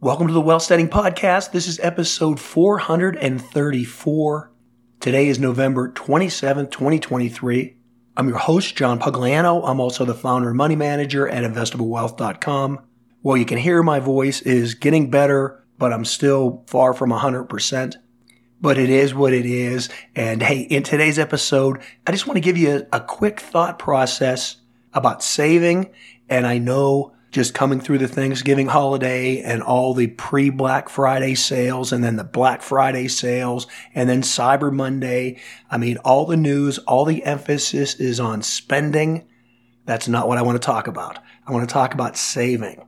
Welcome to the Wealthsteading Podcast. This is episode 434. Today is November 27th, 2023. I'm your host, John Pugliano. I'm also the founder and money manager at investablewealth.com. Well, you can hear my voice is getting better, but I'm still far from 100%. But it is what it is. And hey, in today's episode, I just want to give you a, a quick thought process about saving. And I know just coming through the Thanksgiving holiday and all the pre Black Friday sales and then the Black Friday sales and then Cyber Monday. I mean, all the news, all the emphasis is on spending. That's not what I want to talk about. I want to talk about saving.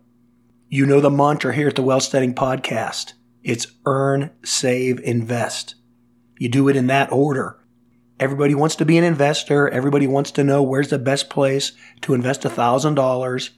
You know the mantra here at the Wealthsteading Podcast. It's earn, save, invest. You do it in that order. Everybody wants to be an investor. Everybody wants to know where's the best place to invest $1,000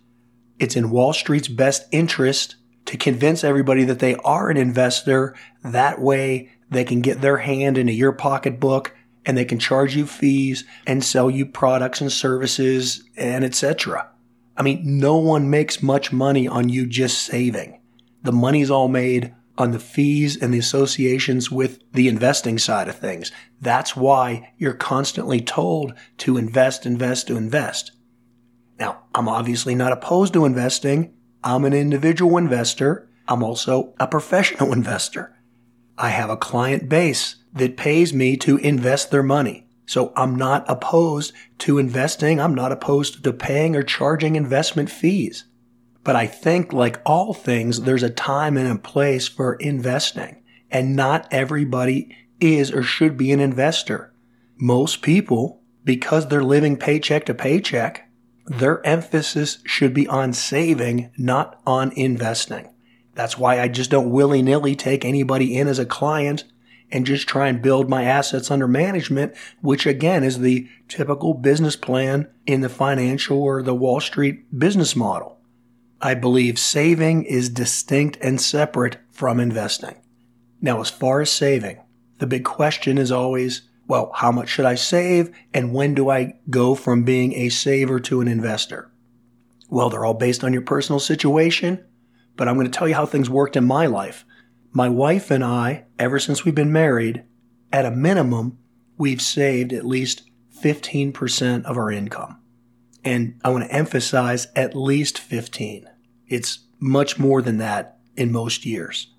it's in Wall Street's best interest to convince everybody that they are an investor. That way they can get their hand into your pocketbook and they can charge you fees and sell you products and services and etc. I mean, no one makes much money on you just saving. The money's all made on the fees and the associations with the investing side of things. That's why you're constantly told to invest, invest, to invest. Now, I'm obviously not opposed to investing. I'm an individual investor. I'm also a professional investor. I have a client base that pays me to invest their money. So I'm not opposed to investing. I'm not opposed to paying or charging investment fees. But I think like all things, there's a time and a place for investing and not everybody is or should be an investor. Most people, because they're living paycheck to paycheck, their emphasis should be on saving, not on investing. That's why I just don't willy nilly take anybody in as a client and just try and build my assets under management, which again is the typical business plan in the financial or the Wall Street business model. I believe saving is distinct and separate from investing. Now, as far as saving, the big question is always well, how much should I save? And when do I go from being a saver to an investor? Well, they're all based on your personal situation, but I'm going to tell you how things worked in my life. My wife and I, ever since we've been married, at a minimum, we've saved at least 15% of our income. And I want to emphasize at least 15. It's much more than that in most years.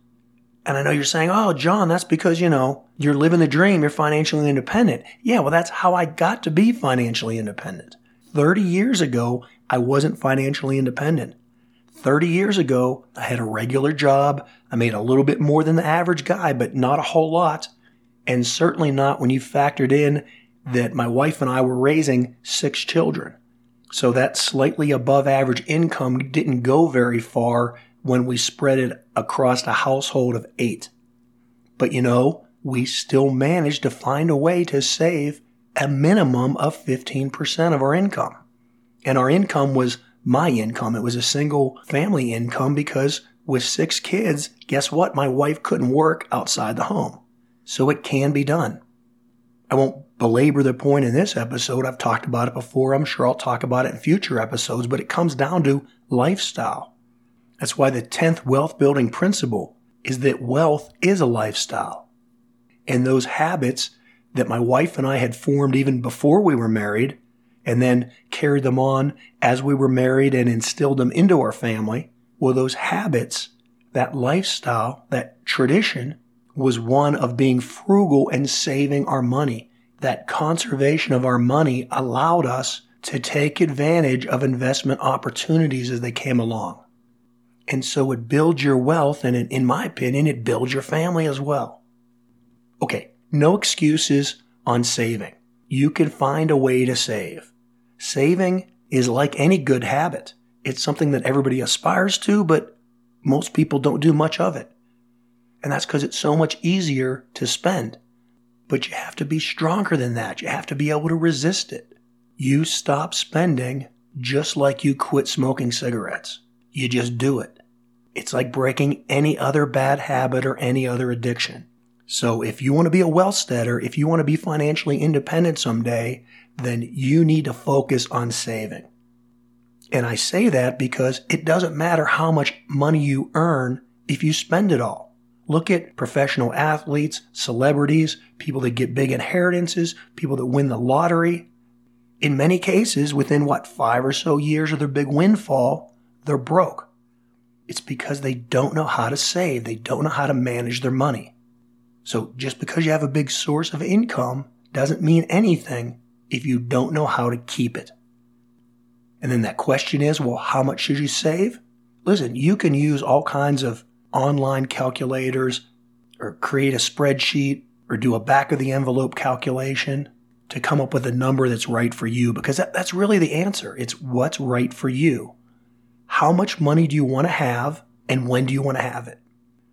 And I know you're saying, oh, John, that's because, you know, you're living the dream. You're financially independent. Yeah, well, that's how I got to be financially independent. 30 years ago, I wasn't financially independent. 30 years ago, I had a regular job. I made a little bit more than the average guy, but not a whole lot. And certainly not when you factored in that my wife and I were raising six children. So that slightly above average income didn't go very far when we spread it across a household of eight. But you know, we still managed to find a way to save a minimum of 15% of our income. And our income was my income. It was a single family income because with six kids, guess what? My wife couldn't work outside the home. So it can be done. I won't belabor the point in this episode. I've talked about it before. I'm sure I'll talk about it in future episodes, but it comes down to lifestyle. That's why the 10th wealth building principle is that wealth is a lifestyle. And those habits that my wife and I had formed even before we were married and then carried them on as we were married and instilled them into our family, well, those habits, that lifestyle, that tradition was one of being frugal and saving our money. That conservation of our money allowed us to take advantage of investment opportunities as they came along. And so it builds your wealth, and in my opinion, it builds your family as well. Okay, no excuses on saving. You can find a way to save. Saving is like any good habit. It's something that everybody aspires to, but most people don't do much of it. And that's because it's so much easier to spend. But you have to be stronger than that. You have to be able to resist it. You stop spending just like you quit smoking cigarettes. You just do it. It's like breaking any other bad habit or any other addiction. So if you want to be a wealthsteader, if you want to be financially independent someday, then you need to focus on saving. And I say that because it doesn't matter how much money you earn if you spend it all. Look at professional athletes, celebrities, people that get big inheritances, people that win the lottery. In many cases, within what, five or so years of their big windfall, they're broke. It's because they don't know how to save. They don't know how to manage their money. So just because you have a big source of income doesn't mean anything if you don't know how to keep it. And then that question is, well, how much should you save? Listen, you can use all kinds of online calculators or create a spreadsheet or do a back of the envelope calculation to come up with a number that's right for you because that, that's really the answer. It's what's right for you. How much money do you want to have and when do you want to have it?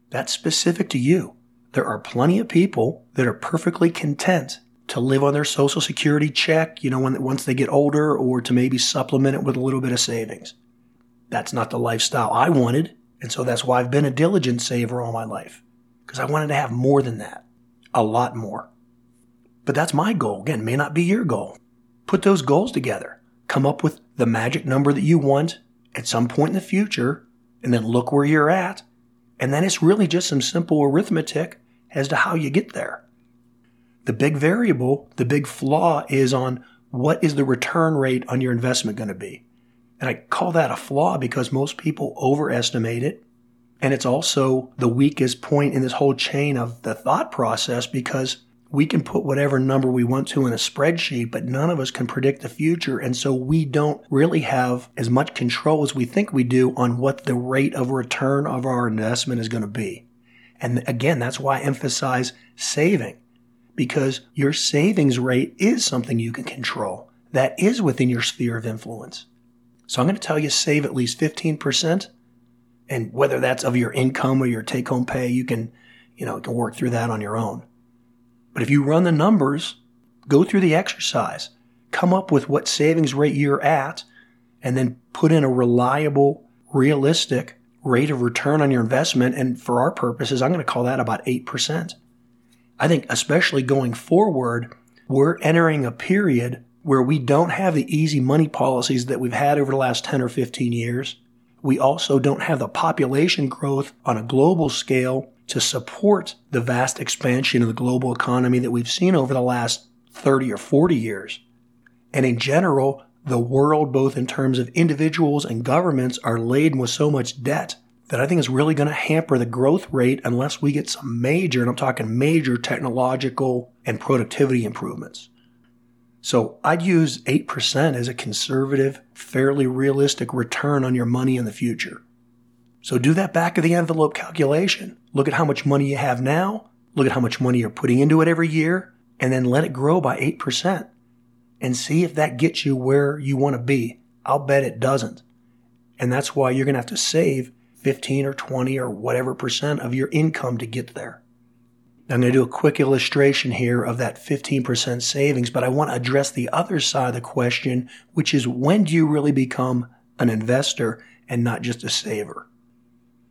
That's specific to you. There are plenty of people that are perfectly content to live on their social security check, you know, when, once they get older or to maybe supplement it with a little bit of savings. That's not the lifestyle I wanted. And so that's why I've been a diligent saver all my life because I wanted to have more than that, a lot more. But that's my goal. Again, may not be your goal. Put those goals together. Come up with the magic number that you want at some point in the future, and then look where you're at. And then it's really just some simple arithmetic as to how you get there. The big variable, the big flaw is on what is the return rate on your investment going to be? And I call that a flaw because most people overestimate it. And it's also the weakest point in this whole chain of the thought process because we can put whatever number we want to in a spreadsheet, but none of us can predict the future. And so we don't really have as much control as we think we do on what the rate of return of our investment is going to be. And again, that's why I emphasize saving because your savings rate is something you can control. That is within your sphere of influence. So I'm going to tell you save at least 15%. And whether that's of your income or your take home pay, you can, you know, you can work through that on your own. But if you run the numbers, go through the exercise, come up with what savings rate you're at, and then put in a reliable, realistic rate of return on your investment. And for our purposes, I'm going to call that about 8%. I think, especially going forward, we're entering a period where we don't have the easy money policies that we've had over the last 10 or 15 years. We also don't have the population growth on a global scale to support the vast expansion of the global economy that we've seen over the last 30 or 40 years. And in general, the world, both in terms of individuals and governments, are laden with so much debt that I think is really going to hamper the growth rate unless we get some major, and I'm talking major technological and productivity improvements. So I'd use 8% as a conservative, fairly realistic return on your money in the future. So do that back of the envelope calculation. Look at how much money you have now. Look at how much money you're putting into it every year and then let it grow by 8% and see if that gets you where you want to be. I'll bet it doesn't. And that's why you're going to have to save 15 or 20 or whatever percent of your income to get there. I'm going to do a quick illustration here of that 15% savings, but I want to address the other side of the question, which is when do you really become an investor and not just a saver?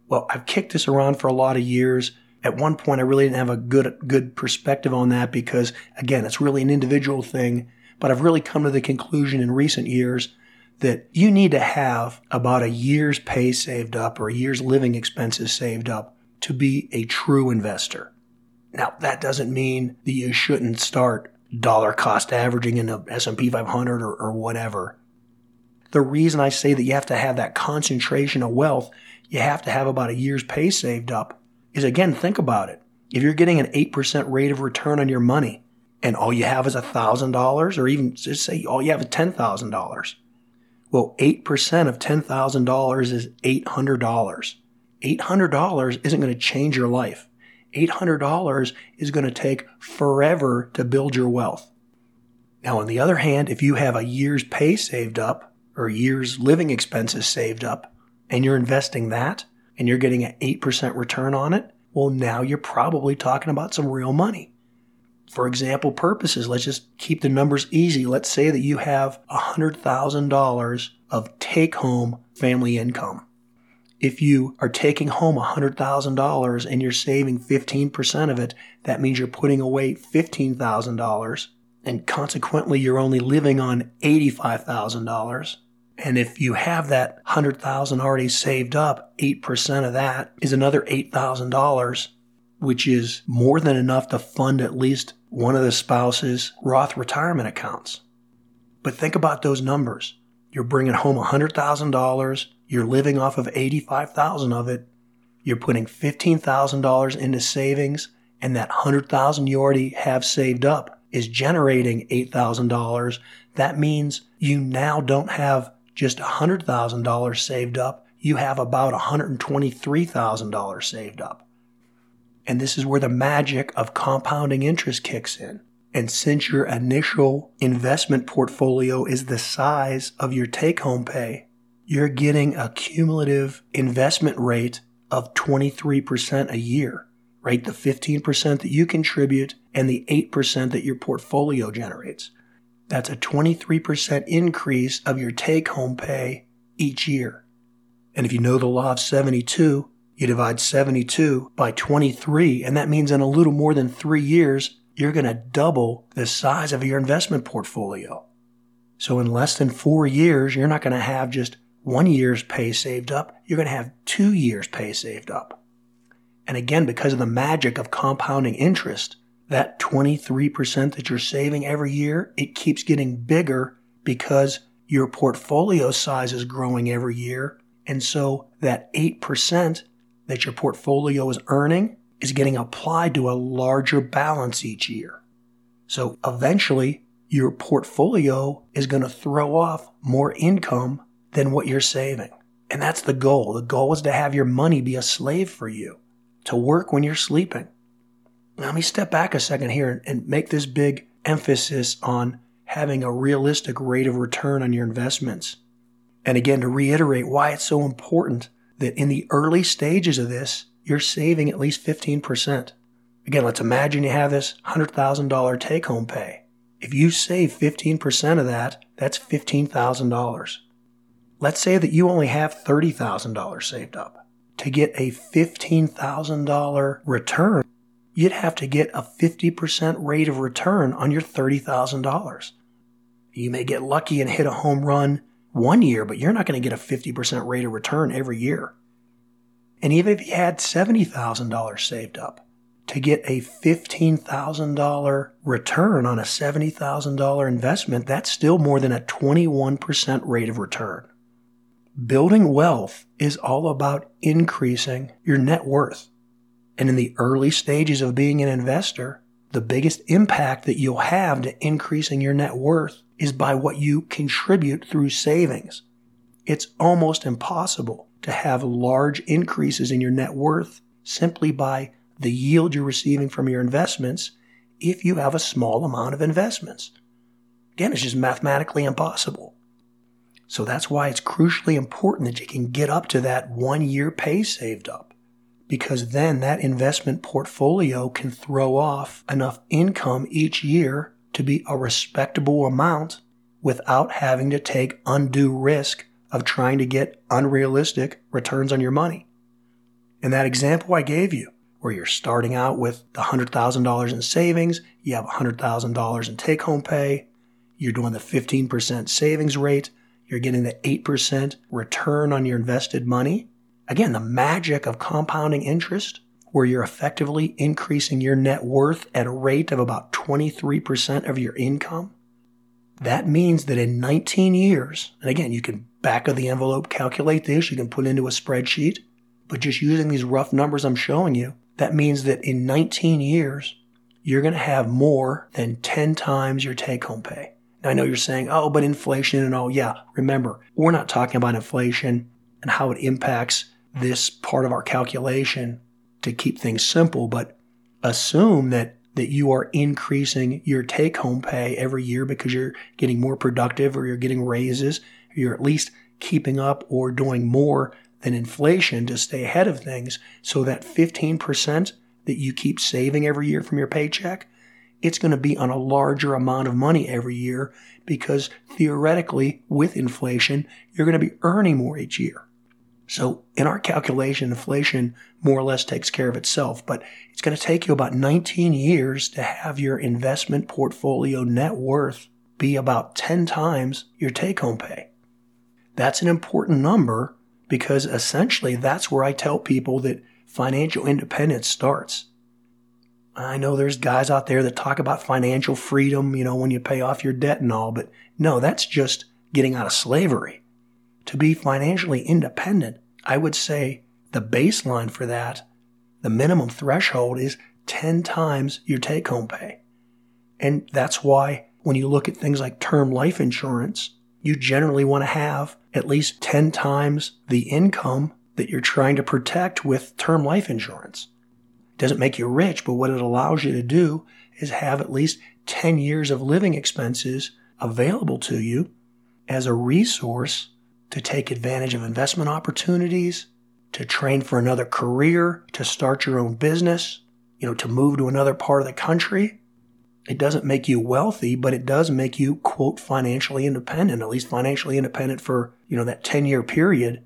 Well, I've kicked this around for a lot of years. At one point, I really didn't have a good, good perspective on that because, again, it's really an individual thing. But I've really come to the conclusion in recent years that you need to have about a year's pay saved up or a year's living expenses saved up to be a true investor. Now, that doesn't mean that you shouldn't start dollar cost averaging in the S&P 500 or, or whatever. The reason I say that you have to have that concentration of wealth you have to have about a year's pay saved up is again, think about it. If you're getting an 8% rate of return on your money and all you have is $1,000 or even just say all you have is $10,000. Well, 8% of $10,000 is $800. $800 isn't going to change your life. $800 is going to take forever to build your wealth. Now, on the other hand, if you have a year's pay saved up or year's living expenses saved up, and you're investing that and you're getting an 8% return on it, well, now you're probably talking about some real money. For example purposes, let's just keep the numbers easy. Let's say that you have $100,000 of take home family income. If you are taking home $100,000 and you're saving 15% of it, that means you're putting away $15,000 and consequently you're only living on $85,000 And if you have that 100,000 already saved up, 8% of that is another $8,000, which is more than enough to fund at least one of the spouse's Roth retirement accounts. But think about those numbers. You're bringing home $100,000, you're living off of 85,000 of it, you're putting $15,000 into savings, and that 100,000 you already have saved up is generating $8,000. That means you now don't have just $100,000 saved up, you have about $123,000 saved up. And this is where the magic of compounding interest kicks in. And since your initial investment portfolio is the size of your take home pay, you're getting a cumulative investment rate of 23% a year, right? The 15% that you contribute and the 8% that your portfolio generates. That's a 23% increase of your take home pay each year. And if you know the law of 72, you divide 72 by 23, and that means in a little more than three years, you're going to double the size of your investment portfolio. So in less than four years, you're not going to have just one year's pay saved up. You're going to have two years' pay saved up. And again, because of the magic of compounding interest, that 23% that you're saving every year, it keeps getting bigger because your portfolio size is growing every year. And so that 8% that your portfolio is earning is getting applied to a larger balance each year. So eventually, your portfolio is going to throw off more income than what you're saving. And that's the goal. The goal is to have your money be a slave for you, to work when you're sleeping. Let me step back a second here and make this big emphasis on having a realistic rate of return on your investments. And again, to reiterate why it's so important that in the early stages of this, you're saving at least 15%. Again, let's imagine you have this $100,000 take home pay. If you save 15% of that, that's $15,000. Let's say that you only have $30,000 saved up. To get a $15,000 return, you'd have to get a 50% rate of return on your $30,000. You may get lucky and hit a home run one year, but you're not going to get a 50% rate of return every year. And even if you had $70,000 saved up, to get a $15,000 return on a $70,000 investment, that's still more than a 21% rate of return. Building wealth is all about increasing your net worth. And in the early stages of being an investor, the biggest impact that you'll have to increasing your net worth is by what you contribute through savings. It's almost impossible to have large increases in your net worth simply by the yield you're receiving from your investments if you have a small amount of investments. Again, it's just mathematically impossible. So that's why it's crucially important that you can get up to that one year pay saved up because then that investment portfolio can throw off enough income each year to be a respectable amount without having to take undue risk of trying to get unrealistic returns on your money. In that example I gave you, where you're starting out with the $100,000 in savings, you have $100,000 in take home pay, you're doing the 15% savings rate, you're getting the 8% return on your invested money, Again, the magic of compounding interest, where you're effectively increasing your net worth at a rate of about 23% of your income. That means that in 19 years, and again, you can back of the envelope calculate this, you can put into a spreadsheet, but just using these rough numbers I'm showing you, that means that in 19 years, you're going to have more than 10 times your take home pay. Now, I know you're saying, oh, but inflation and all. Yeah, remember, we're not talking about inflation and how it impacts this part of our calculation to keep things simple, but assume that that you are increasing your take home pay every year because you're getting more productive or you're getting raises, or you're at least keeping up or doing more than inflation to stay ahead of things. So that 15% that you keep saving every year from your paycheck, it's going to be on a larger amount of money every year because theoretically, with inflation, you're going to be earning more each year. So in our calculation, inflation more or less takes care of itself, but it's going to take you about 19 years to have your investment portfolio net worth be about 10 times your take home pay. That's an important number because essentially that's where I tell people that financial independence starts. I know there's guys out there that talk about financial freedom, you know, when you pay off your debt and all, but no, that's just getting out of slavery. To be financially independent, I would say the baseline for that, the minimum threshold is 10 times your take home pay. And that's why when you look at things like term life insurance, you generally want to have at least 10 times the income that you're trying to protect with term life insurance. It doesn't make you rich, but what it allows you to do is have at least 10 years of living expenses available to you as a resource to take advantage of investment opportunities, to train for another career, to start your own business, you know, to move to another part of the country. It doesn't make you wealthy, but it does make you, quote, financially independent, at least financially independent for, you know, that 10 year period.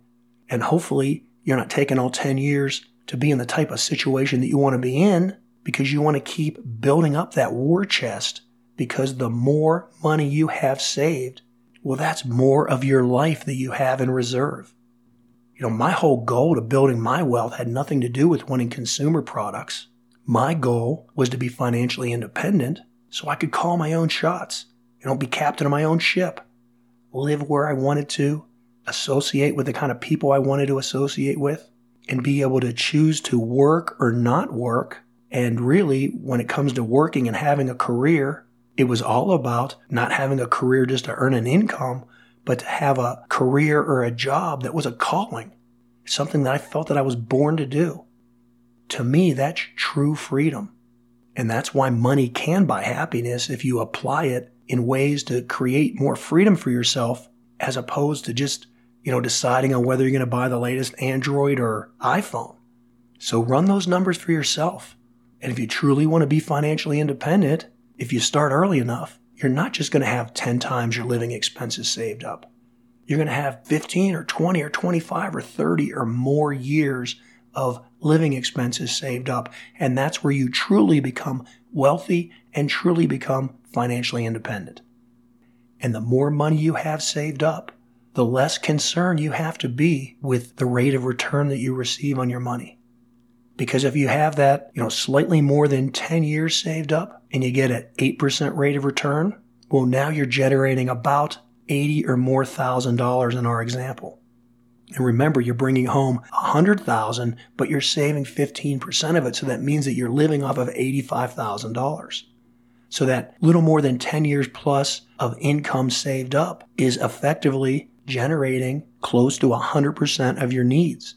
And hopefully you're not taking all 10 years to be in the type of situation that you want to be in because you want to keep building up that war chest because the more money you have saved, well, that's more of your life that you have in reserve. You know, my whole goal to building my wealth had nothing to do with wanting consumer products. My goal was to be financially independent so I could call my own shots, you know, be captain of my own ship, live where I wanted to, associate with the kind of people I wanted to associate with, and be able to choose to work or not work. And really, when it comes to working and having a career, it was all about not having a career just to earn an income, but to have a career or a job that was a calling, something that I felt that I was born to do. To me, that's true freedom. And that's why money can buy happiness if you apply it in ways to create more freedom for yourself as opposed to just, you know, deciding on whether you're going to buy the latest Android or iPhone. So run those numbers for yourself. And if you truly want to be financially independent, if you start early enough, you're not just going to have 10 times your living expenses saved up. You're going to have 15 or 20 or 25 or 30 or more years of living expenses saved up. And that's where you truly become wealthy and truly become financially independent. And the more money you have saved up, the less concerned you have to be with the rate of return that you receive on your money. Because if you have that, you know, slightly more than 10 years saved up and you get an 8% rate of return, well, now you're generating about 80 or more thousand dollars in our example. And remember, you're bringing home 100,000, but you're saving 15% of it. So that means that you're living off of $85,000. So that little more than 10 years plus of income saved up is effectively generating close to 100% of your needs.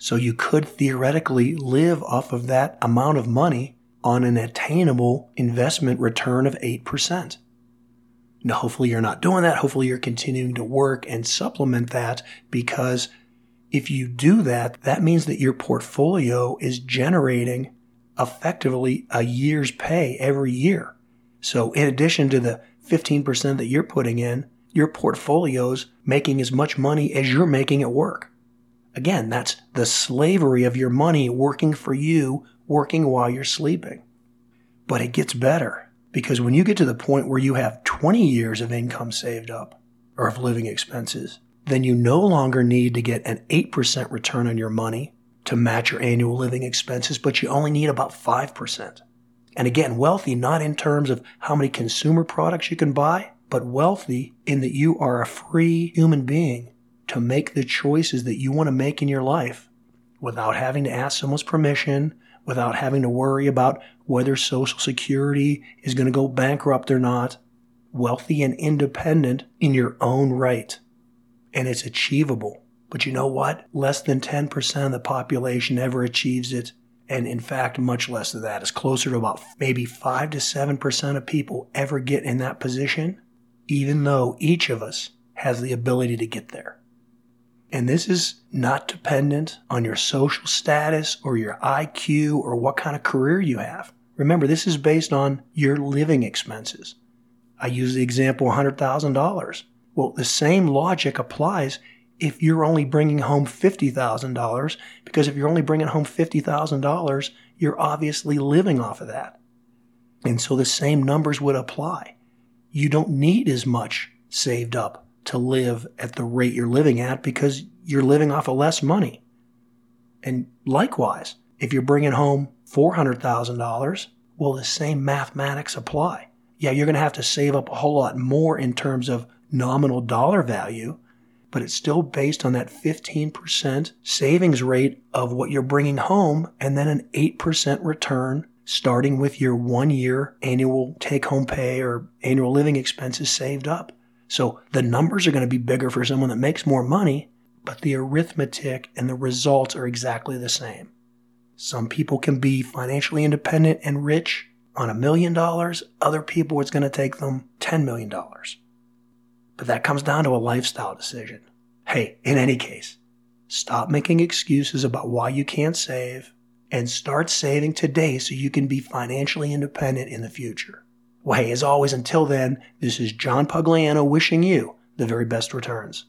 So you could theoretically live off of that amount of money on an attainable investment return of 8%. Now, hopefully you're not doing that. Hopefully you're continuing to work and supplement that because if you do that, that means that your portfolio is generating effectively a year's pay every year. So in addition to the 15% that you're putting in, your portfolio's making as much money as you're making at work. Again, that's the slavery of your money working for you, working while you're sleeping. But it gets better because when you get to the point where you have 20 years of income saved up or of living expenses, then you no longer need to get an 8% return on your money to match your annual living expenses, but you only need about 5%. And again, wealthy not in terms of how many consumer products you can buy, but wealthy in that you are a free human being to make the choices that you want to make in your life without having to ask someone's permission, without having to worry about whether Social Security is going to go bankrupt or not. Wealthy and independent in your own right. And it's achievable. But you know what? Less than 10% of the population ever achieves it. And in fact, much less than that. It's closer to about maybe 5 to 7% of people ever get in that position, even though each of us has the ability to get there. And this is not dependent on your social status or your IQ or what kind of career you have. Remember, this is based on your living expenses. I use the example $100,000. Well, the same logic applies if you're only bringing home $50,000, because if you're only bringing home $50,000, you're obviously living off of that. And so the same numbers would apply. You don't need as much saved up to live at the rate you're living at because you're living off of less money. And likewise, if you're bringing home $400,000, well, the same mathematics apply. Yeah, you're going to have to save up a whole lot more in terms of nominal dollar value, but it's still based on that 15% savings rate of what you're bringing home and then an 8% return starting with your one year annual take home pay or annual living expenses saved up. So the numbers are going to be bigger for someone that makes more money, but the arithmetic and the results are exactly the same. Some people can be financially independent and rich on a million dollars. Other people, it's going to take them $10 million. But that comes down to a lifestyle decision. Hey, in any case, stop making excuses about why you can't save and start saving today so you can be financially independent in the future. Well, hey, as always, until then, this is John Pugliano wishing you the very best returns.